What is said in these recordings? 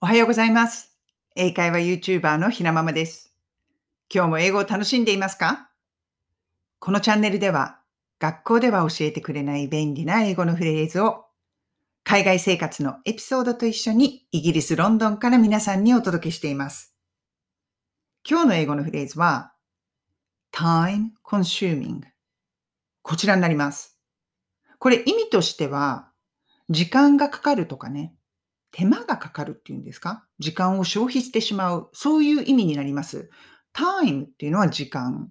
おはようございます。英会話 YouTuber のひなままです。今日も英語を楽しんでいますか？このチャンネルでは学校では教えてくれない便利な英語のフレーズを海外生活のエピソードと一緒にイギリス・ロンドンから皆さんにお届けしています。今日の英語のフレーズは time consuming こちらになります。これ意味としては時間がかかるとかね、手間がかかるっていうんですか？時間を消費してしまう。そういう意味になります。time っていうのは時間。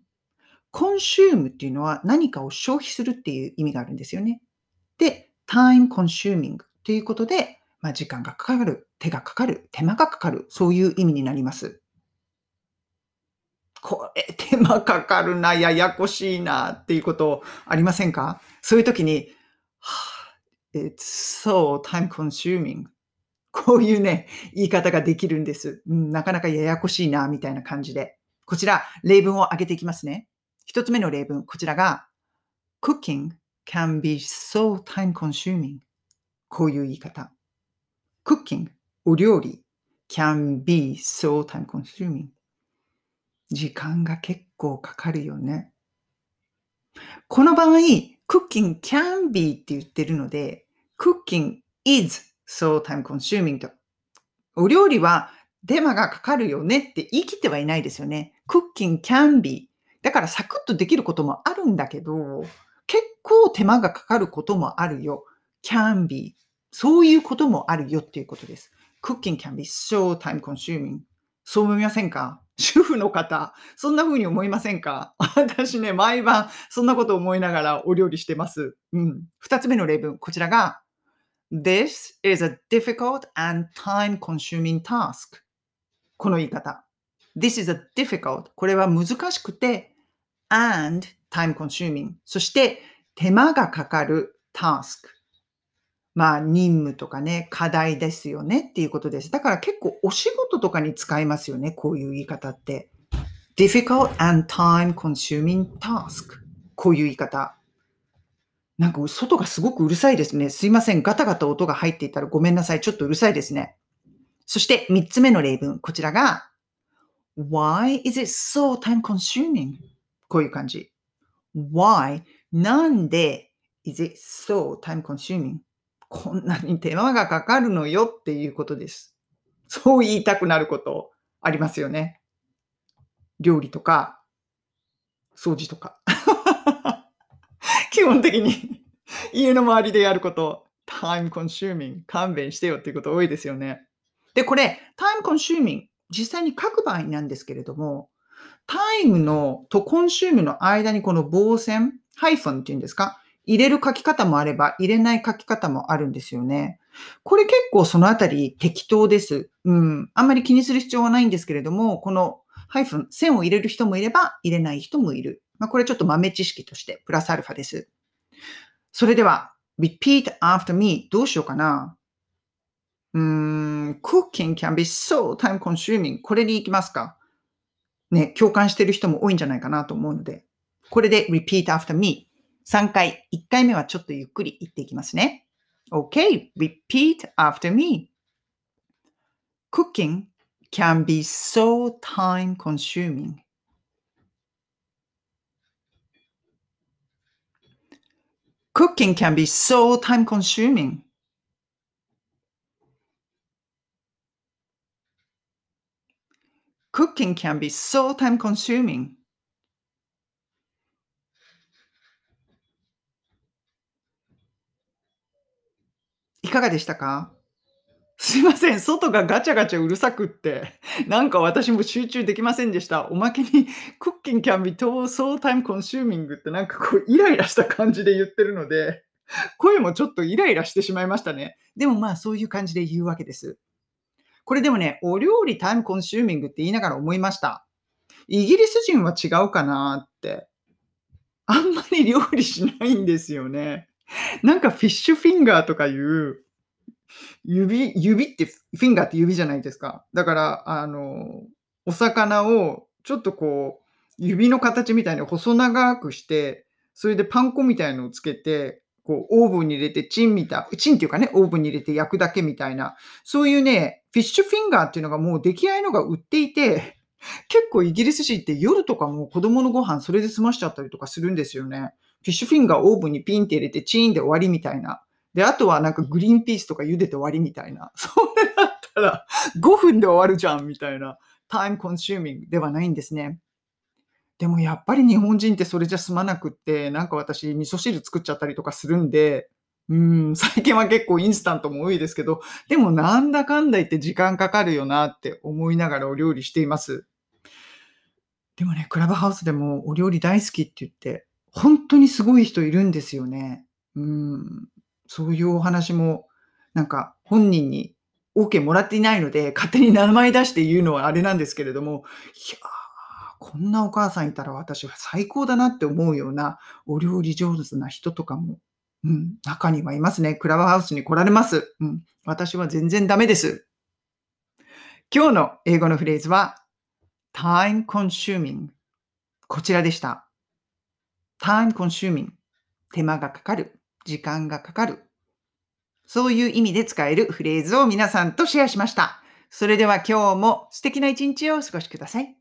consume っていうのは何かを消費するっていう意味があるんですよね。で、time consuming ということで、まあ、時間がかかる、手がかかる、手間がかかる、そういう意味になります。これ、手間かかるな、ややこしいなっていうことありませんか？そういう時に、はあ It's so time consuming. こういうね、言い方ができるんです。うん、なかなかややこしいな、みたいな感じで。こちら、例文を挙げていきますね。一つ目の例文、こちらが、cooking can be so time consuming. こういう言い方。cooking、お料理 can be so time consuming. 時間が結構かかるよね。この場合、cooking can be って言ってるので、cooking is so time consuming と。お料理は手間がかかるよねって言い切ってはいないですよね。cooking can be。だからサクッとできることもあるんだけど、結構手間がかかることもあるよ。can be。そういうこともあるよっていうことです。cooking can be so time consuming. そう思いませんか？主婦の方、そんな風に思いませんか？私ね、毎晩そんなこと思いながらお料理してます。うん。二つ目の例文、こちらが、This is a difficult and time consuming task. この言い方。This is a difficult. これは難しくて and time consuming. そして手間がかかる task. まあ任務とかね、課題ですよねっていうことです。だから結構お仕事とかに使いますよね。こういう言い方って。difficult and time consuming task. こういう言い方。なんか外がすごくうるさいですね。すいません。ガタガタ音が入っていたらごめんなさい。ちょっとうるさいですね。そして三つ目の例文。こちらが Why is it so time consuming? こういう感じ。Why? なんで is it so time consuming? こんなに手間がかかるのよっていうことです。そう言いたくなることありますよね。料理とか、掃除とか。基本的に家の周りでやること、time consuming、勘弁してよっていうこと多いですよね。で、これ、time consuming、実際に書く場合なんですけれども、time のと consume の間にこの棒線、ハイフンっていうんですか？入れる書き方もあれば、入れない書き方もあるんですよね。これ結構そのあたり適当です。うん。あんまり気にする必要はないんですけれども、このハイフン、線を入れる人もいれば、入れない人もいる。まあ、これちょっと豆知識として、プラスアルファです。それでは、repeat after me どうしようかな。うーん、cooking can be so time consuming これに行きますか。ね、共感してる人も多いんじゃないかなと思うので、これで repeat after me 3回、1回目はちょっとゆっくり言っていきますね。Okay, repeat after me. Cooking can be so time consuming. Cooking can be so time consuming. Cooking can be so time consuming. いかがでしたかすいません。外がガチャガチャうるさくって、なんか私も集中できませんでした。おまけに、cooking can be so time consuming ってなんかこうイライラした感じで言ってるので、声もちょっとイライラしてしまいましたね。でもまあそういう感じで言うわけです。これでもね、お料理タイムコンシューミングって言いながら思いました。イギリス人は違うかなって。あんまり料理しないんですよね。なんかフィッシュフィンガーとかいう、指、指って、フィンガーって指じゃないですか。だから、あの、お魚をちょっとこう、指の形みたいに細長くして、それでパン粉みたいのをつけて、こう、オーブンに入れてチンみたい、チンっていうかね、オーブンに入れて焼くだけみたいな、そういうね、フィッシュフィンガーっていうのがもう出来合いのが売っていて、結構イギリス人って夜とかも子供のご飯それで済ましちゃったりとかするんですよね。フィッシュフィンガーオーブンにピンって入れてチーンで終わりみたいな。で、あとはなんかグリーンピースとか茹でて終わりみたいな。それだったら5分で終わるじゃんみたいな。タイムコンシューミングではないんですね。でもやっぱり日本人ってそれじゃ済まなくって、なんか私味噌汁作っちゃったりとかするんで、うん、最近は結構インスタントも多いですけど、でもなんだかんだ言って時間かかるよなって思いながらお料理しています。でもね、クラブハウスでもお料理大好きって言って、本当にすごい人いるんですよね。うん、そういうお話も、なんか本人に OK もらっていないので、勝手に名前出して言うのはあれなんですけれども、いやこんなお母さんいたら私は最高だなって思うようなお料理上手な人とかもうん、中にはいますね。クラブハウスに来られます。うん、私は全然ダメです。今日の英語のフレーズは time consuming こちらでした。time consuming 手間がかかる、時間がかかる。そういう意味で使えるフレーズを皆さんとシェアしました。それでは今日も素敵な一日をお過ごしください。